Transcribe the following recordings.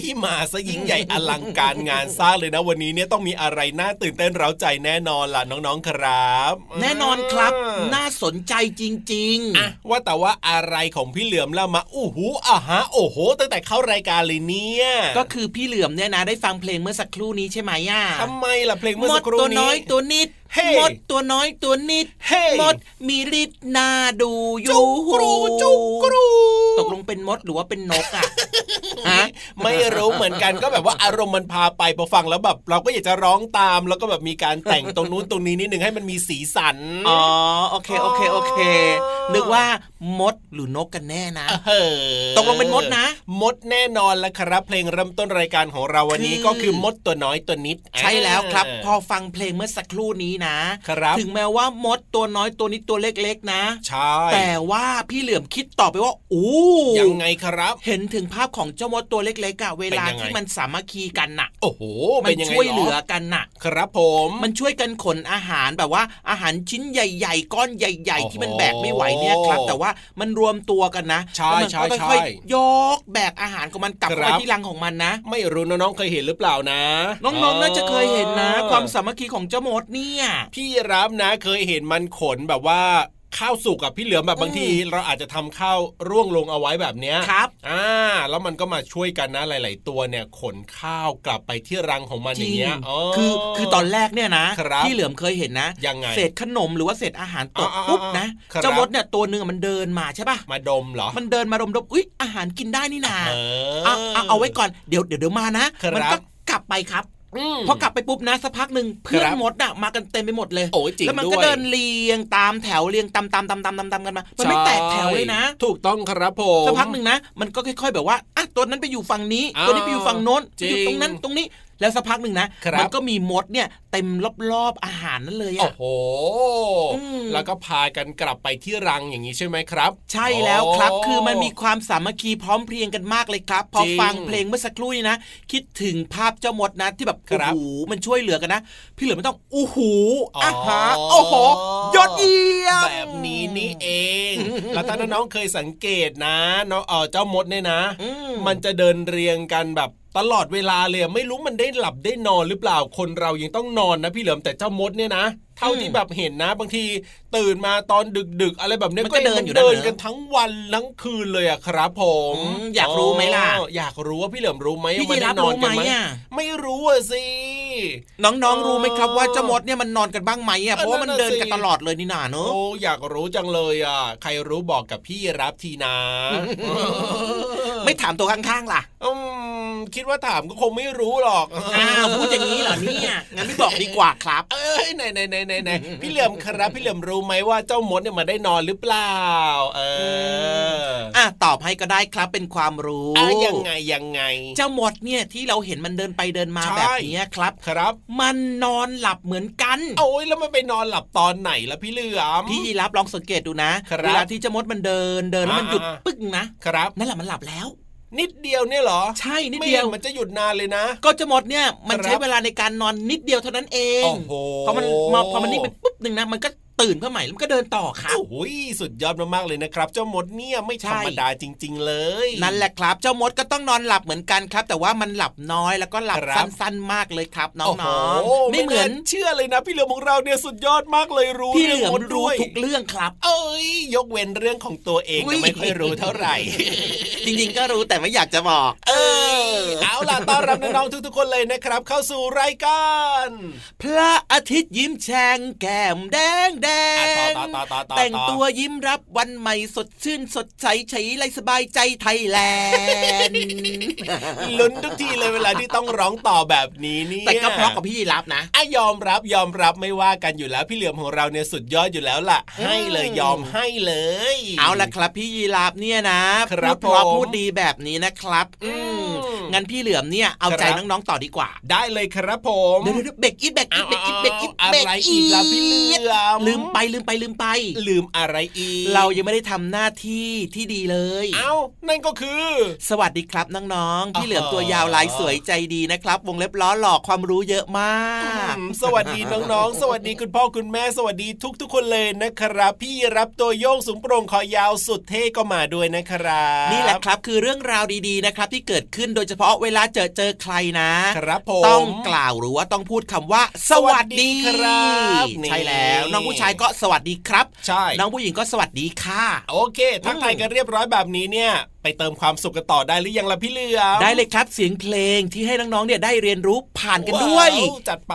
โอ้ยมาซะยิ่งใหญ่อลังการงานสร้างเลยนะวันนี้เนี่ยต้องมีอะไรน่าตื่นเต้นเร้าใจแน่นอนล่ะน้องๆครับ แน่นอนครับ น่าสนใจจริงๆอะว่าแต่ว่าอะไรของพี่เหลือมแล้วมาอู้หูอะฮะโอ้โห ตั้งแต่เข้ารายการเลยเนี่ยก็คือพี่เหลือมเนี่ยนะได้ฟังเพลงเมื่อสักครู่นี้ใช่ไหมย่าทำไมล่ะเพลงเมื่อสักครู่นี้ตัวน้อยตัวนิดมดตัวน้อยตัวนิดมดมีฤทธิ์นาดูอยู่กรูจุกรูตกลงเป็นมดหรือว่าเป็นนกอะฮะไม่รู้เหมือนกันก็แบบว่าอารมณ์มันพาไปพอฟังแล้วแบบ เราก็อยากจะร้องตามแล้วก็แบบมีการแต่งตรงนู้นตรงนี้นิดนึงให้มันมีสีสันอ๋อโอเคโอเคโอเคนึกว่ามดหรือนกกันแน่นะตกลงเป็นมดนะ มดแน่นอนแล้วครับ เพลงเริ่มต้นรายการของเราวันนี้ก็คือมดตัวน้อยตัวนิด ใช่แล้วครับ พอฟังเพลงเมื่อสักครู่นี้นะครับถึงแม้ว่ามดตัวน้อยตัวนี้ตัวเล็กๆ นะใช่แต่ว่าพี่เหลือมคิดต่อไปว่าอู้ยังไงครับ เห็นถึงภาพของเจ้ามดตัวเล็กๆอะเวลาที่มันสามัคคีกันน่ะ โอ้โหมันช่วยเหลือกันน่ะ ครับผม มันช่วยกันขนอาหารแบบว่า อาหารชิ้นใหญ่ ๆ ก้อนใหญ่ ๆ ที่มันแบกไม่ไหวเนี่ยครับ แต่ว่ามันรวมตัวกันนะใช่ใช่ใช่ยกแบกอาหารของมันกลับไปที่รังของมันนะ ไม่รู้น้องๆเคยเห็นหรือเปล่านะ น้องๆน่าจะเคยเห็นนะ ความสามัคคีของเจ้ามดเนี่ย พี่รับนะเคยเห็นมันขนแบบว่า ข้าวสุกกับพี่เหลือมแบบบางทีเราอาจจะทำข้าวร่วงลงเอาไว้แบบเนี้ยครับอ่าแล้วมันก็มาช่วยกันนะหลาย ๆ ตัวเนี่ยขนข้าวกลับไปที่รังของมันอย่างเงี้ยคือคือตอนแรกเนี่ยนะพี่เหลือมเคยเห็นนะยังไงเศษขนมหรือว่าเศษอาหารตกปุ๊บนะเจ้ามดเนี่ยตัวหนึ่งมันเดินมาใช่ป่ะมาดมเหรอมันเดินมาดมดมอุ้ยอาหารกินได้นี่นาเอาเอาไว้ก่อนเดี๋ยวเดี๋ยวเดี๋ยวมานะมันก็กลับไปครับ พอกลับไปปุ๊บนะสักพักหนึ่งเพื่อนมดอะมากันเต็มไปหมดเลยโอ้ยจริงแล้วมันก็เดินเรียงตามแถวเรียงตามตามตามตามตามตามกันมา มันไม่แตกแถวเลยนะ ถูกต้องครับผมสักพักหนึ่งนะ มันก็ค่อย ๆ แบบว่าอะตัวนั้นไปอยู่ฝั่งนี้ ตัวนี้ไปอยู่ฝั่งโน้นอยู่ตรงนั้นตรงนี้ แล้วสักพักหนึ่งนะมันก็มีมดเนี่ยเต็มรอบๆอาหารนั่นเลยอะโอ้โหแล้วก็พากันกลับไปที่รังอย่างนี้ใช่ไหมครับ ใช่แล้วครับคือมันมีความสามัคคีพร้อมเพรียงกันมากเลยครับพอฟังเพลงเมื่อสักครู่นี้นะคิดถึงภาพเจ้ามดนะที่แบบโอ้โหมันช่วยเหลือกันนะ พี่เหลือไม่ต้องอู้หูอาหาโอ้โหยอดเยี่ยมแบบนี้นี่เอง แล้วถ้าน้องเคยสังเกตนะน้องเออเจ้ามดเนี่ยนะ มันจะเดินเรียงกันแบบ ตลอดเวลาเลยไม่รู้มันได้หลับได้นอนหรือเปล่าคนเรายังต้องนอนนะพี่เหลิมแต่เจ้ามดเนี่ยนะเท่าที่แบบเห็นนะบางทีตื่นมาตอนดึก ๆ อะไรแบบนี้ก็เดินอยู่เดินกันทั้งวันทั้งคืนเลยอะครับผมอยากรู้ไหมล่ะอยากรู้ว่าพี่เหลิมรู้ไหมพี่จะรับรู้ไหมไม่รู้อะสิน้องๆรู้ไหมครับว่าเจ้ามดเนี่ยมันนอนกันบ้างไหมอะเพราะว่ามันเดินกันตลอดเลยนี่นาเนอะโอ้อยากรู้จังเลยอะใครรู้บอกกับพี่รับทีนะ ไม่ถามตัวข้างๆล่ะอืม คิดว่าถามก็คงไม่รู้หรอกอ้าวพูดอย่างนี้เหรอเนี่ยงั้นไม่บอกดีกว่าครับ เอ้ยไหนไหนไหนไหนไหนพี่เหลี่ยมครับ พี่เหลี่ยมรู้ไหมว่าเจ้ามดเนี่ยมันได้นอนหรือเปล่า เอออะตอบให้ก็ได้ครับเป็นความรู้อะยังไงยังไง เจ้ามดเนี่ยที่เราเห็นมันเดินไปเดินมาใช่แบบนี้ครับครับ มันนอนหลับเหมือนกัน โอ้ยแล้วมันไปนอนหลับตอนไหนล่ะพี่เหลี่ยมพี่ยีรับลองสังเกตดูนะครับเวลาที่เจ้ามดมันเดินเดินแล้วมันหยุดอ่าปึ๊กนะครับนั่นแหละมันหลับแล้ว นิดเดียวเนี่ยเหรอ ใช่นิดไม่เดียวห็มันจะหยุดนานเลยนะ ก็เจ้ามดเนี่ยมันครับใช้เวลาในการนอนนิดเดียวเท่านั้นเองโอ้โหพอมันมาพอมันนิ่งไปปุ๊บหนึ่งนะมันก็ ตื่นขึ้นใหม่แล้วมันก็เดินต่อครับโอ้โหสุดยอดมากๆเลยนะครับ เจ้ามดเนี่ยไม่ใช่ธรรมดาจริง ๆ เลย นั่นแหละครับ เจ้ามดก็ต้องนอนหลับเหมือนกันครับ แต่ว่ามันหลับน้อยแล้วก็หลับครับสั้นๆมากเลยครับน้โอ้โหองๆไม่เหมือนาเชื่อเลยนะพี่เหลือมของเราเนี่ยสุดยอดมากเลยรู้พี่เหลือมงมดรู้ด้วยทุกเรื่องครับ เอ้ย ยกเว้นเรื่องของตัวเองอุ๊ยนะไม่ค่อยรู้เท่าไหร่ จริงๆก็รู้แต่ไม่อยากจะบอก เออเอาล่ะต้อนรับน้องๆทุกๆคนเลยนะครับ เข้าสู่รายการ พระอาทิตย์ยิ้มแฉ่งแก้มแดงแดอะต่องต่อต่อต่อต่อแต่งตัวยิ้มรับวันใหม่สดชื่นสดใสใช้ไรสบายใจไทยแลนด์ลุ้นทุกทีเลยเวลาที่ต้องร้องต่อแบบนี้เนี่ยแต่ก็เพราะกับพี่ยีรับนะอะยอมรับยอมรับไม่ว่ากันอยู่แล้วพี่เหลือมของเราเนี่ยสุดยอดอยู่แล้วล่ะ ให้เลยยอมให้เลย เอาละครับพี่ยีราฟเนี่ยนะครับพูดเพราะผมพูดดีแบบนี้นะครับ อืมอืมงั้นพี่เหลือมเนี่ยเอาใจครับน้องๆต่อดีกว่า ได้เลยครับผมเดี๋ยวเดี๋ยวเบรกอีทเบรกอีทเบรกอีทเบรกอีทเอาเบรกอะไรอีอีกทล่ะพี่เหลือมลืมไปลืมไปลืมไป ลืมอะไรอีก เรายังไม่ได้ทำหน้าที่ที่ดีเลย เอ้า นั่นก็คือ สวัสดีครับน้องๆ พี่เหลือมอ๋อตัวยาวลายสวยใจดีนะครับ วงเล็บล้อหลอกความรู้เยอะมากอืมสวัสดีน้องๆ สวัสดีคุณพ่อคุณแม่ สวัสดีทุกๆคนเลยนะครับ พี่รับตัวโยงสูงโปร่งคอยาวสุดเท่ก็มาด้วยนะครับ นี่แหละครับคือเรื่องราวดีๆนะครับที่เกิดขึ้นโดยเฉพาะเวลาเจอเจอใครนะ ครับผมต้องกล่าวหรือว่าต้องพูดคำว่าสวัสดีสวัสดีครับนี่ใช่แล้วน้องผู้ชายก็สวัสดีครับ ใช่ น้องผู้หญิงก็สวัสดีค่ะ โอเคทักทายกันเรียบร้อยแบบนี้เนี่ย ไปเติมความสุขกันต่อได้หรือยังล่ะพี่เหลือมได้เลยครับเสียงเพลงที่ให้น้องๆเนี่ยได้เรียนรู้ผ่านกันด้วยว้าวจัดไป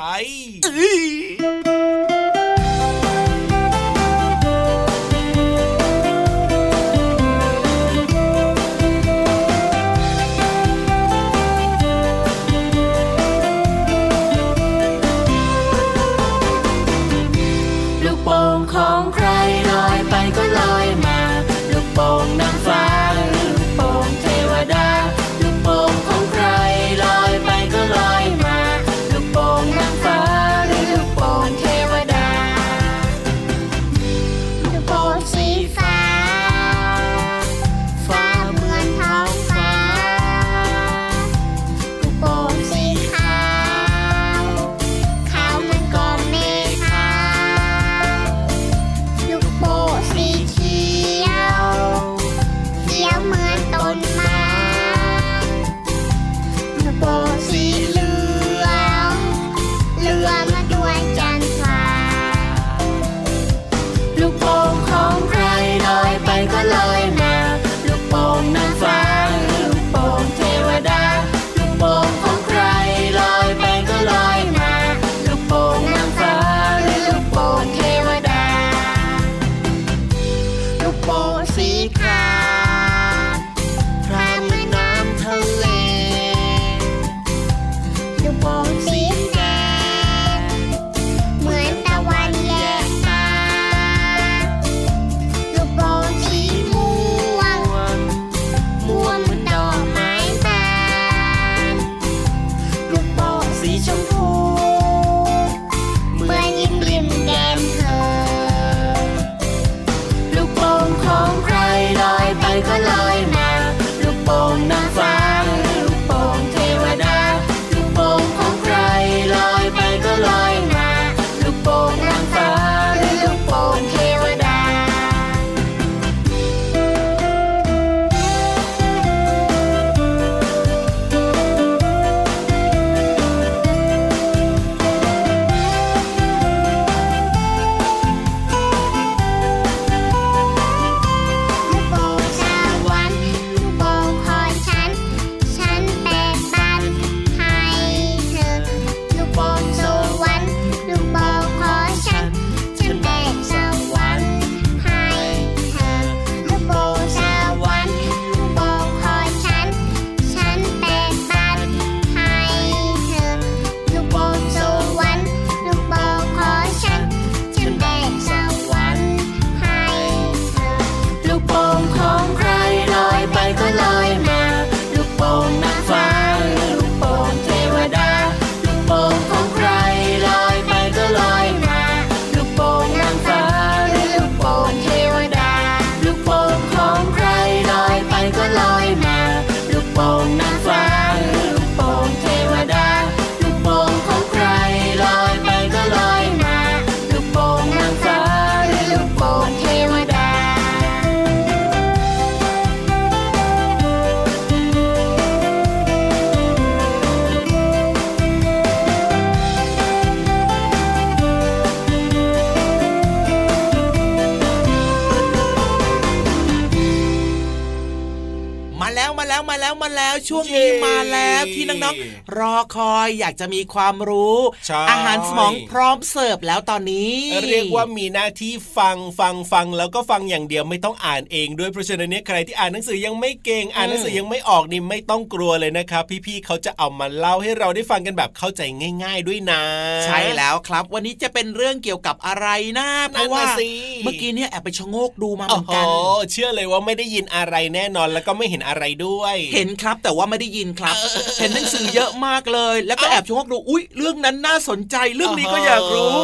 แล้วมาแล้วช่วงนี้มาแล้วที่น้องๆรอคอยอยากจะมีความรู้ใช่อาหารสมองพร้อมเสิร์ฟแล้วตอนนี้ เรียกว่ามีหน้าที่ฟังฟังฟังแล้วก็ฟังอย่างเดียวไม่ต้องอ่านเองด้วยเพราะฉะนั้นเนี่ยใครที่อ่านหนังสือยังไม่เก่งอ่านหนังสือยังไม่ออกนี่ไม่ต้องกลัวเลยนะครับ พี่ๆเขาจะเอามาเล่าให้เราได้ฟังกันแบบเข้าใจง่าย ๆด้วยนะ ใช่แล้วครับ วันนี้จะเป็นเรื่องเกี่ยวกับอะไรนะเพราะว่านั่นน่ะสิเมื่อกี้เนี่ยแอบไปชะโงกดูมาเหโอ้มือนโหกันเชื่อเลยว่าไม่ได้ยินอะไรแน่นอนแล้วก็ไม่เห็นอะไรด้วยเห็นครับแต่ว่าไม่ได้ยินครับ เห็นหนังสือเยอะมากเลย แล้วก็แอบชะโงกดูอุ้ยเรื่องนั้นน่าสนใจเรื่องนี้ก็อยากรู้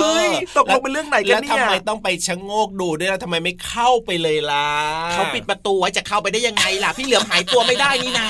เฮ้ยตกลงเป็นเรื่องไหนกันแล้วเนี่ทำไมยต้องไปชะโงกดูด้วยแล้วทำไมไม่เข้าไปเลยล่ะเขาปิดประตูไว้จะเข้าไปได้ยังไงล่ะพี่เหลือมหายตัวไม่ได้นี่นา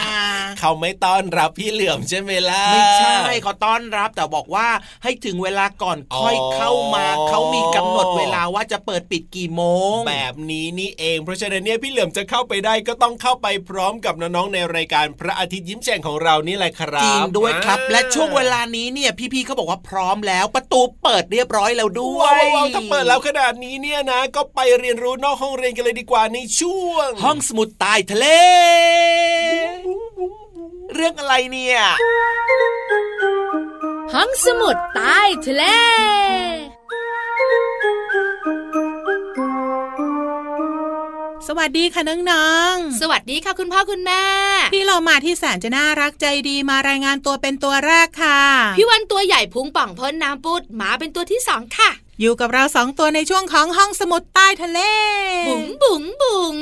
เขาไม่ต้อนรับพี่เหลือมใช่ไหมล่ะไม่ใช่เขาต้อนรับแต่บอกว่าให้ถึงเวลาก่อนอ๋อค่อยเข้ามาเขามีกำหนดเวลาว่าจะเปิดปิดกี่โมง แบบนี้นี่เอง เพราะฉะนั้นเนี่ยพี่เหลือมจะเข้าไปได้ก็ต้องเข้าไปพร้อมกับน้องๆในรายการพระอาทิตย์ยิ้มแฉ่งของเรานี่แหละครับจริงด้วยครับอ่าและช่วงเวลานี้เนี่ยพี่ๆเขาบอกว่าพร้อมแล้วประตูเปิดเรียบร้อยแล้วด้วว้าวยว้าวถ้าเปิดแล้วขนาดนี้เนี่ยนะ ก็ไปเรียนรู้นอกห้องเรียนกันเลยดีกว่าในช่วง ห้องสมุดใต้ทะเล เรื่องอะไรเนี่ย ห้องสมุดใต้ทะเลสวัสดีค่ะน้องสวัสดีค่ะคุณพ่อคุณแม่ๆที่เรามาที่แสนจะน่ารักใจดีมารายงานตัวเป็นตัวแรกค่ะ พี่วันตัวใหญ่พุงป่องพ้นน้ำปุดหมาเป็นตัวที่สองค่ะ อยู่กับเราสองตัวในช่วงของห้องสมุดใต้ทะเล บุ๋งบุ๋งบุ๋ง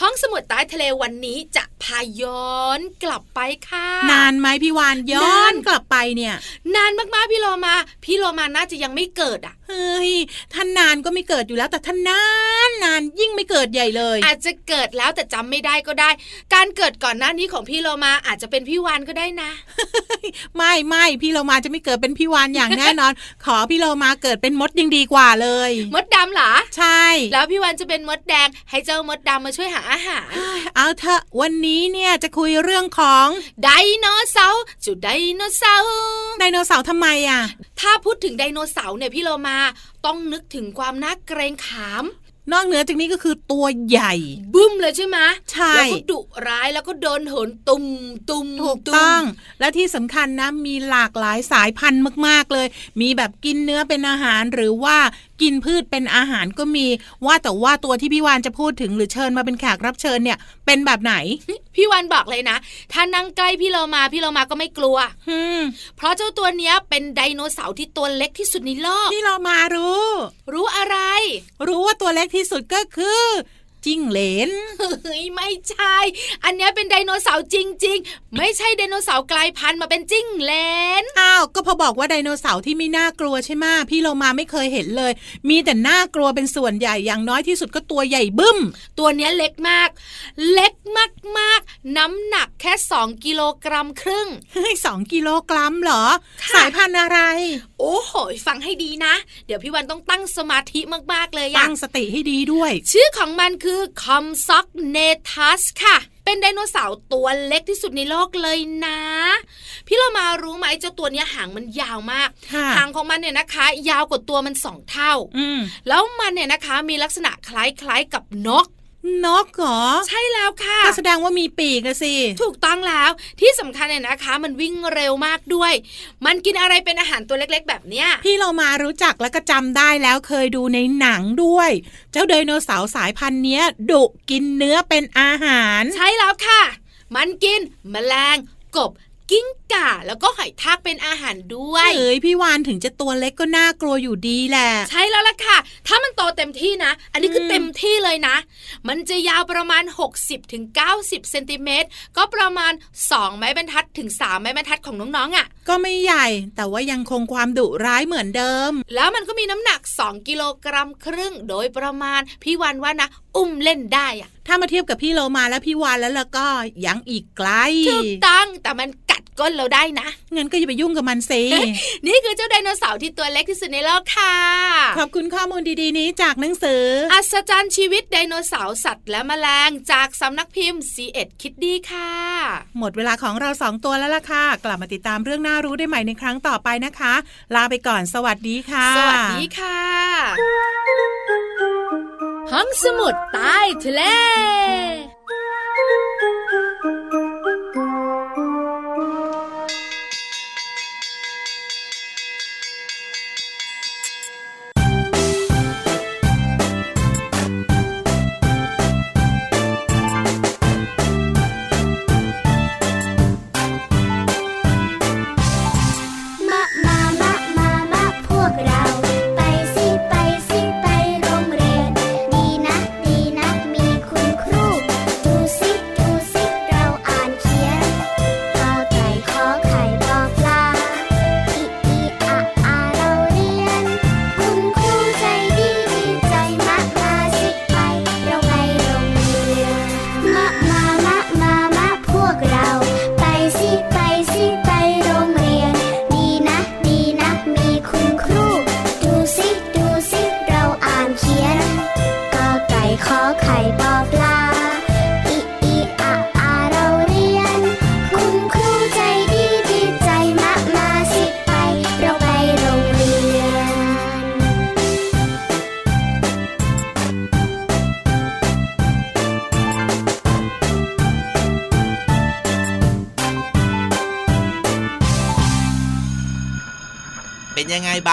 ห้องสมุดใต้ทะเลวันนี้จะพาย้อนกลับไปค่ะ นานไหมพี่วานย้อนานนกลับไปเนี่ย นานมากๆพี่โลมา พี่โลมาน่าจะยังไม่เกิดอะเฮ้ยท่านนานก็ไม่เกิดอยู่แล้ว แต่ท่านนานนานยิ่งไม่เกิดใหญ่เลย อาจจะเกิดแล้วแต่จำไม่ได้ก็ได้ การเกิดก่อนหน้านี้ของพี่โลมาอาจจะเป็นพี่วานก็ได้นะ ไม่ไม่พี่เรามาจะไม่เกิดเป็นพี่วานอย่างแน่นอน ขอพี่เรามาเกิดเป็นมดยังดีกว่าเลยมดดำเหรอใช่ แล้วพี่วานจะเป็นมดแดงให้เจ้ามดดำมาช่วยหาอาหารเอาเถอะวันนี้เนี่ยจะคุยเรื่องของไดโนเสาร์จุดไดโนเสาร์ไดโนเสาร์ทำไมอะ ถ้าพูดถึงไดโนเสาร์เนี่ยพี่โลมาต้องนึกถึงความน่าเกรงขาม นอกเหนือจากนี้ก็คือตัวใหญ่ บึ้มเลยใช่ไหมใช่แล้วก็ดุร้ายแล้วก็โดนเหินตุ่มตุ่มถูกตุ่มต้อง และที่สำคัญนะมีหลากหลายสายพันธุ์มาก ๆเลย มีแบบกินเนื้อเป็นอาหารหรือว่า กินพืชเป็นอาหารก็มี ว่าแต่ว่าตัวที่พี่วานจะพูดถึงหรือเชิญมาเป็นแขกรับเชิญเนี่ย เป็นแบบไหน พี่วันบอกเลยนะ ถ้านั่งใกล้พี่โลมาพี่โลมาก็ไม่กลัวฮึมเพราะเจ้าตัวเนี้ยเป็นไดโนเสาร์ที่ตัวเล็กที่สุดในโลกที่เรามารู้ รู้อะไร รู้ว่าตัวเล็กที่สุดก็คือ จิ้งเหลนเฮ้ยไม่ใช่ อันเนี้ยเป็นไดโนเสาร์จริง ๆ ไม่ใช่ไดโนเสาร์กลายพันธุ์มาเป็นจิ้งเหลนอ้าวก็พอบอกว่าไดโนเสาร์ที่ไม่น่ากลัวใช่ไหมพี่เรามาไม่เคยเห็นเลย มีแต่น่ากลัวเป็นส่วนใหญ่อย่างน้อยที่สุดก็ตัวใหญ่บึ้ม ตัวเนี้ยเล็กมาก เล็กมากๆ น้ำหนักแค่ 2กิโลกรัมครึ่งเฮ้ยสองกิโลกรัมเหรอค่ะสายพันธุ์อะไร โอ้โหฟังให้ดีนะ เดี๋ยวพี่วันต้องตั้งสมาธิมากๆเลยอะตั้งสติให้ดีด้วย ชื่อของมันคือคอมซ็อกเนทัสค่ะเป็นไดโนเสาร์ตัวเล็กที่สุดในโลกเลยนะ พี่เรามารู้ไหมเจ้าตัวเนี้ยหางมันยาวมากค่ะหางของมันเนี่ยนะคะ ยาวกว่าตัวมันสองเท่าอืมแล้วมันเนี่ยนะคะมีลักษณะคล้ายๆกับนก นกเหรอ ใช่แล้วค่ะก็แสดงว่ามีปีกอะสิ ถูกต้องแล้วที่สำคัญเนี่ยนะคะ มันวิ่งเร็วมากด้วย มันกินอะไรเป็นอาหารตัวเล็กๆ แบบเนี้ย พี่เรามารู้จักและก็จำได้แล้วเคยดูในหนังด้วย เจ้าไดโนเสาร์สายพันธุ์เนี้ยดุกินเนื้อเป็นอาหาร ใช่แล้วค่ะ มันกินแมลงกบ กิ้งก่าแล้วก็หอยทากเป็นอาหารด้วยเอ้ยพี่วานถึงจะตัวเล็กก็น่ากลัวอยู่ดีแหละ ใช่แล้วล่ะค่ะ ถ้ามันโตเต็มที่นะ อันนี้คืออมเต็มที่เลยนะ มันจะยาวประมาณ 60-90ถึง90เซนติเมตรก็ประมาณ 2 ไม้บรรทัดถึง 3 ไม้บรรทัดของน้องๆอะ่ะ ก็ไม่ใหญ่แต่ว่ายังคงความดุร้ายเหมือนเดิม แล้วมันก็มีน้ำหนัก 2 กิโลกรัมครึ่งโดยประมาณพี่วันว่านะ อุ้มเล่นได้อะถ้ามาเทียบกับพี่โลมาและพี่วานแล้วล่ะก็ยังอีกไกลถูกต้องแต่มันกัด ก้นเราได้นะงั้นก็อย่าไปยุ่งกับมันสินี่คือเจ้าไดโนเสาร์ที่ตัวเล็กที่สุดในโลกค่ะ ขอบคุณข้อมูลดีๆนี้จากหนังสือ อัศจรรย์ชีวิตไดโนเสาร์สัตว์และแมลงจากสำนักพิมพ์ c ีเอ็ดคิดดีค่ะ หมดเวลาของเราสองตัวแล้วล่ะค่ะ กลับมาติดตามเรื่องน่ารู้ได้ใหม่ในครั้งต่อไปนะคะ ลาไปก่อนสวัสดีค่ะ สวัสดีค่ะ ห้องสมุดใต้ทะเล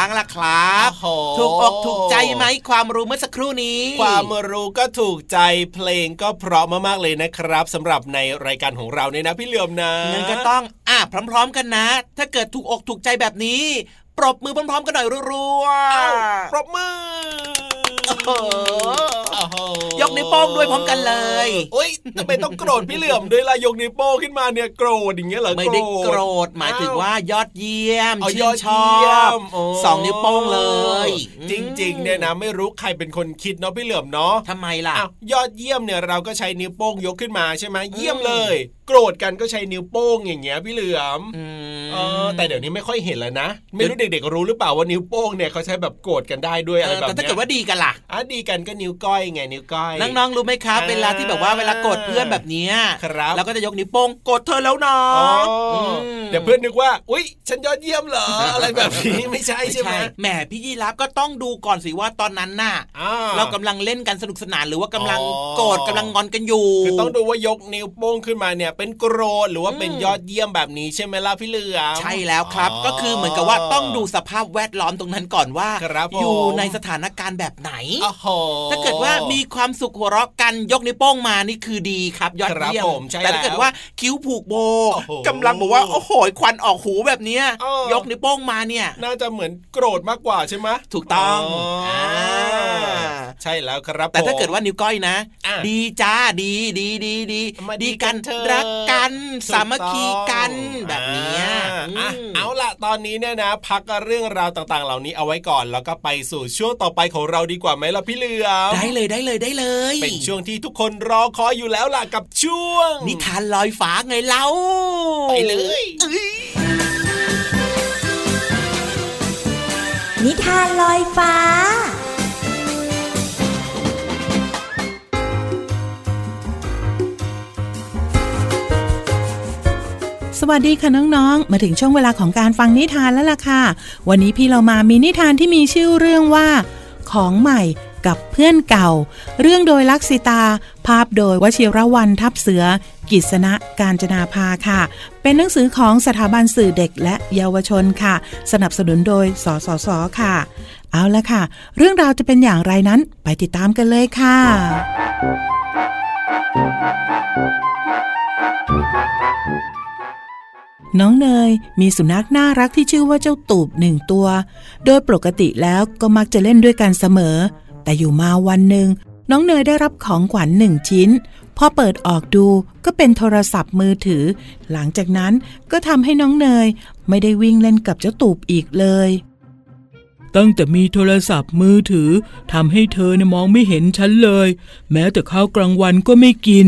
งไงบ้างล่ะครับโอ้โหถูกอกถูกใจไหมความรู้เมื่อสักครู่นี้ ความรู้ก็ถูกใจเพลงก็เพราะมากๆเลยนะครับสำหรับในรายการของเราเนี่ยนะพี่เหลือมนะงั้นก็ต้องอะพร้อม ๆ กันนะ ถ้าเกิดถูกอกถูกใจแบบนี้ ปรบมือพร้อมๆ กันหน่อยรัวอ้าวๆปรบมือ โอ้โหโอ้โหยกนิ้วโป้งด้วยพร้อมกันเลยโอ้ยทำไมต้องโกรธพี่เหลือมด้วยล่ะยกนิ้วโป้งขึ้นมาเนี่ยโกรธอย่างเงี้ยเหรอไม่ได้โกรธหมายถึงว่ายอดเยี่ยมเอาชื่ยอนดชอเยี่ยบมโอ้สองนิ้วโป้งเลย จริงๆเนี่ยนะไม่รู้ใครเป็นคนคิดเนาะพี่เหลือมเนาะทำไมล่ะอ้าวยอดเยี่ยมเนี่ยเราก็ใช้นิ้วโป้งยกขึ้นมาใช่ไหมเยี่ยมเลย โกรธกันก็ใช้นิ้วโป้งอย่างเงี้ยพี่เหลือมอืมเออแต่เดี๋ยวนี้ไม่ค่อยเห็นแล้วนะ ไม่รู้เด็กๆรู้หรือเปล่าว่านิ้วโป้งเนี่ยเขาใช้แบบโกรธกันได้ด้วยอะไรเออแบบแต่ถ้าเนี้เกิดว่าดีกันล่ะอะดีกันก็นิ้วก้อยไงนิ้วก้อยน้องๆรู้ไหมครับอ่าเวลาที่แบบว่าเวลาโกรธเพื่อนแบบเนี้ยครับเราก็จะยกนิ้วโป้งโกรธเธอแล้วนะอ๋ออมเดี๋ยวเพื่อนนึกว่า อุ้ยฉันยอดเยี่ยมเหรออะไรแบบนี้ไม่ใช่ใช่ไหมแหมพี่ยีรับก็ต้องดูก่อนสิว่าตอนนั้นน่ะอ่าเรากำลังเล่นกันสนุกสนานหรือว่ากำลังอ๋อโกรธกำลังงอนกันอยู่คือต้องดูว่ายกนิ้วโป้งขึ้นมาเนี่ย เป็นโกรธหรือว่าเป็นอืมยอดเยี่ยมแบบนี้ใช่ไหมล่ะพี่เหลือมใช่แล้วครับ ก็คือเหมือนกับว่าต้องดูสภาพแวดล้อมตรงนั้นก่อนว่าครับผมอยู่ในสถานการณ์แบบไหนโอ้โหถ้าเกิดว่ามีความสุขหัวเราะกันยกนิ้วโป้งมานี่คือดีครับ ยอดครับเยี่ยมผมใช่แต่ถ้าเกิดแล้วว่าคิ้วผูกโบโอ้โหกำลังบอกว่าโอ้โหควันออกหูแบบเนี้ยเออยกนิ้วโป้งมาเนี่ย น่าจะเหมือนโกรธมากกว่าใช่ไหมถูกต้องอ๋ออ่าใช่แล้วครับ แต่ถ้าผมเกิดว่านิ้วก้อยนะอะดีจ้าดีดีดีดีมาดีดีกันกันเถอะรักกันถูกสามัคคีกันต้องแบบเนี้ยอ่าอะมเอาล่ะตอนนี้เนี่ยนะ พักเรื่องราวต่างๆ เหล่านี้เอาไว้ก่อน แล้วก็ไปสู่ช่วงต่อไปของเราดีกว่าไหมล่ะพี่เหลือมได้เลยได้เลยได้เลย เป็นช่วงที่ทุกคนรอคอยอยู่แล้วล่ะกับช่วง นิทานลอยฟ้าไงเล่าไปเลยนิทานลอยฟ้าสวัสดีค่ะน้องๆ มาถึงช่วงเวลาของการฟังนิทานแล้วล่ะค่ะ วันนี้พี่เรามามีนิทานที่มีชื่อเรื่องว่า ของใหม่ กับเพื่อนเก่า เรื่องโดยลักษิตา ภาพโดยวชิรวันทับเสือ กิษณะการจนาภาค่ะ เป็นหนังสือของสถาบันสื่อเด็กและเยาวชนค่ะ สนับสนุนโดยสสสค่ะ เอาละค่ะ เรื่องราวจะเป็นอย่างไรนั้นไปติดตามกันเลยค่ะน้องเนยมีสุนัขน่ารักที่ชื่อว่าเจ้าตูบหนึ่งตัว โดยปกติแล้วก็มักจะเล่นด้วยกันเสมอ แต่อยู่มาวันหนึ่งน้องเนยได้รับของขวัญหนึ่งชิ้น พอเปิดออกดูก็เป็นโทรศัพท์มือถือ หลังจากนั้นก็ทำให้น้องเนยไม่ได้วิ่งเล่นกับเจ้าตูบอีกเลย ตั้งแต่มีโทรศัพท์มือถือทำให้เธอเนี่ยมองไม่เห็นฉันเลย แม้แต่ข้าวกลางวันก็ไม่กิน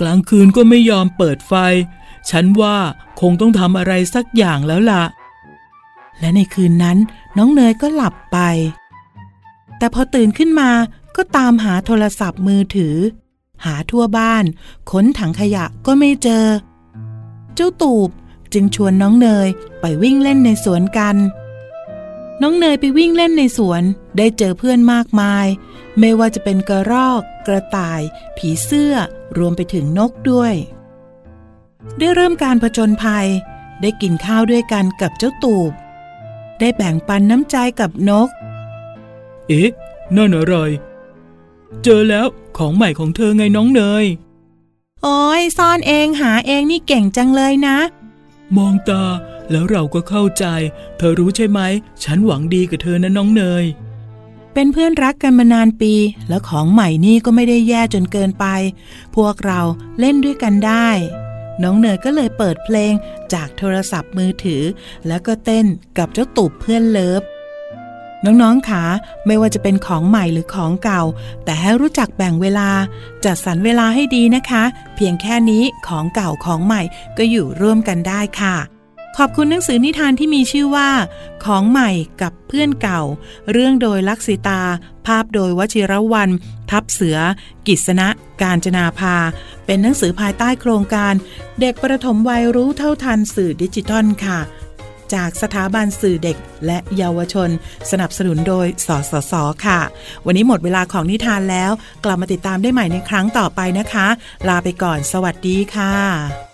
กลางคืนก็ไม่ยอมเปิดไฟ ฉันว่าคงต้องทำอะไรสักอย่างแล้วล่ะ และในคืนนั้นน้องเนยก็หลับไป แต่พอตื่นขึ้นมาก็ตามหาโทรศัพท์มือถือ หาทั่วบ้านค้นถังขยะก็ไม่เจอ เจ้าตูบจึงชวนน้องเนยไปวิ่งเล่นในสวนกัน น้องเนยไปวิ่งเล่นในสวนได้เจอเพื่อนมากมาย ไม่ว่าจะเป็นกระรอก กระต่าย ผีเสื้อรวมไปถึงนกด้วย ได้เริ่มการผจญภัย ได้กินข้าวด้วยกันกับเจ้าตูบ ได้แบ่งปันน้ำใจกับนก เอ๊ะนั่นอะไร เจอแล้วของใหม่ของเธอไงน้องเนย โอ้ยซ่อนเองหาเองนี่เก่งจังเลยนะ มองตาแล้วเราก็เข้าใจ เธอรู้ใช่ไหม ฉันหวังดีกับเธอนะน้องเนย เป็นเพื่อนรักกันมานานปี แล้วของใหม่นี่ก็ไม่ได้แย่จนเกินไป พวกเราเล่นด้วยกันได้ น้องเนยก็เลยเปิดเพลงจากโทรศัพท์มือถือ แล้วก็เต้นกับเจ้าตูบเพื่อนเลิฟ น้องๆขาไม่ว่าจะเป็นของใหม่หรือของเก่า แต่ให้รู้จักแบ่งเวลา จัดสรรเวลาให้ดีนะคะ เพียงแค่นี้ของเก่าของใหม่ก็อยู่ร่วมกันได้ค่ะ ขอบคุณหนังสือนิทานที่มีชื่อว่า ของใหม่กับเพื่อนเก่า เรื่องโดยลักษิตา ภาพโดยวชิรวัน ทับเสือ กิษณะ การจนาภา เป็นหนังสือภายใต้โครงการ เด็กประถมวัยรู้เท่าทันสื่อดิจิทัลค่ะ จากสถาบันสื่อเด็กและเยาวชน สนับสนุนโดย สสส ค่ะ วันนี้หมดเวลาของนิทานแล้ว กลับมาติดตามได้ใหม่ในครั้งต่อไปนะคะ ลาไปก่อน สวัสดีค่ะ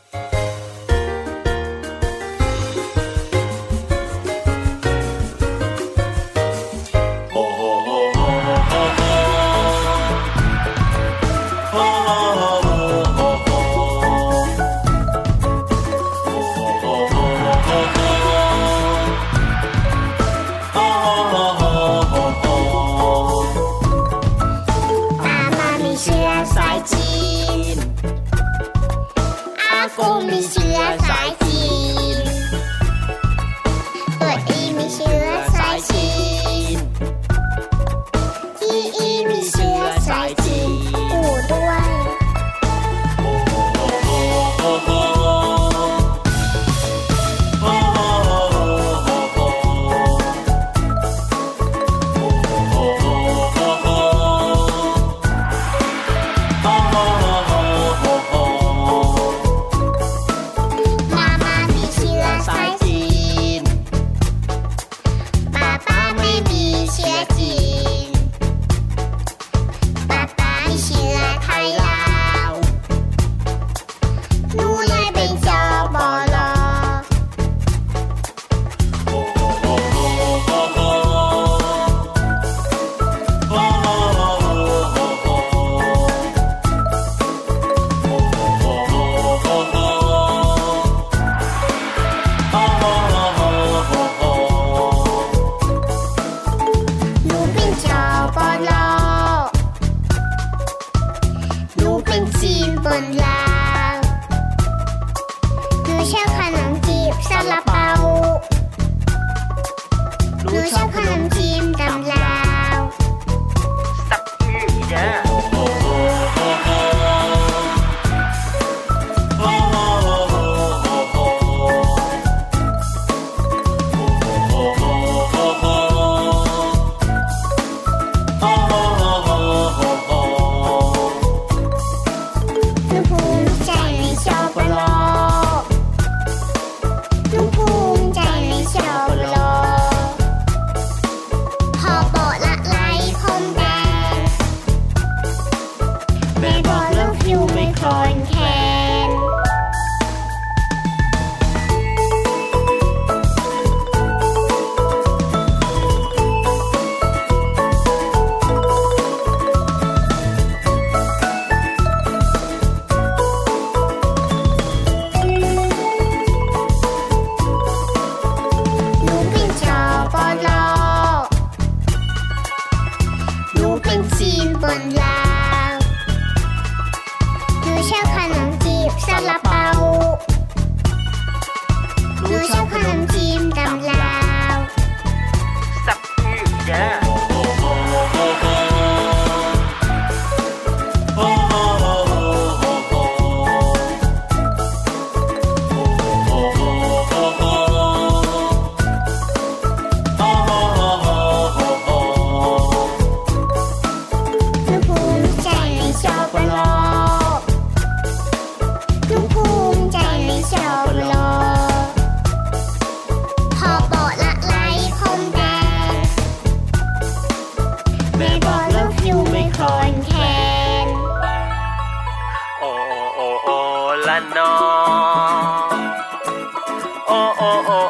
โอ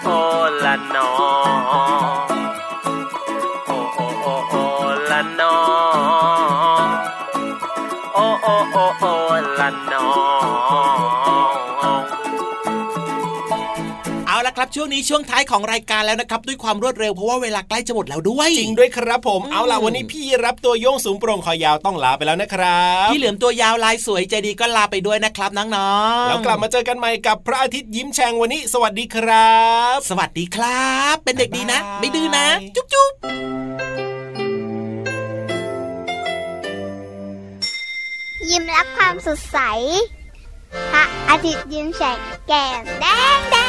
โอ วงนี้ช่วงท้ายของรายการแล้วนะครับ ด้วยความรวดเร็วเพราะว่าเวลาใกล้จะหมดแล้วด้วย จริงด้วยครับผม เอาล่ะวันนี้พี่รับตัวโยงสูงโปร่งคอยาวต้องลาไปแล้วนะครับพี่เหลือมตัวยาวลายสวยใจดีก็ลาไปด้วยนะครับน้องๆแล้วกลับมาเจอกันใหม่กับพระอาทิตย์ยิ้มแฉ่งวันนี้ สวัสดีครับ สวัสดีครับ เป็นเด็กดีนะบ๊ายบายไม่ดื้อนะ จุ๊บจุ๊บยิ้มรับความสดใสพระอาทิตย์ยิ้มแฉกแก้มแดงแดง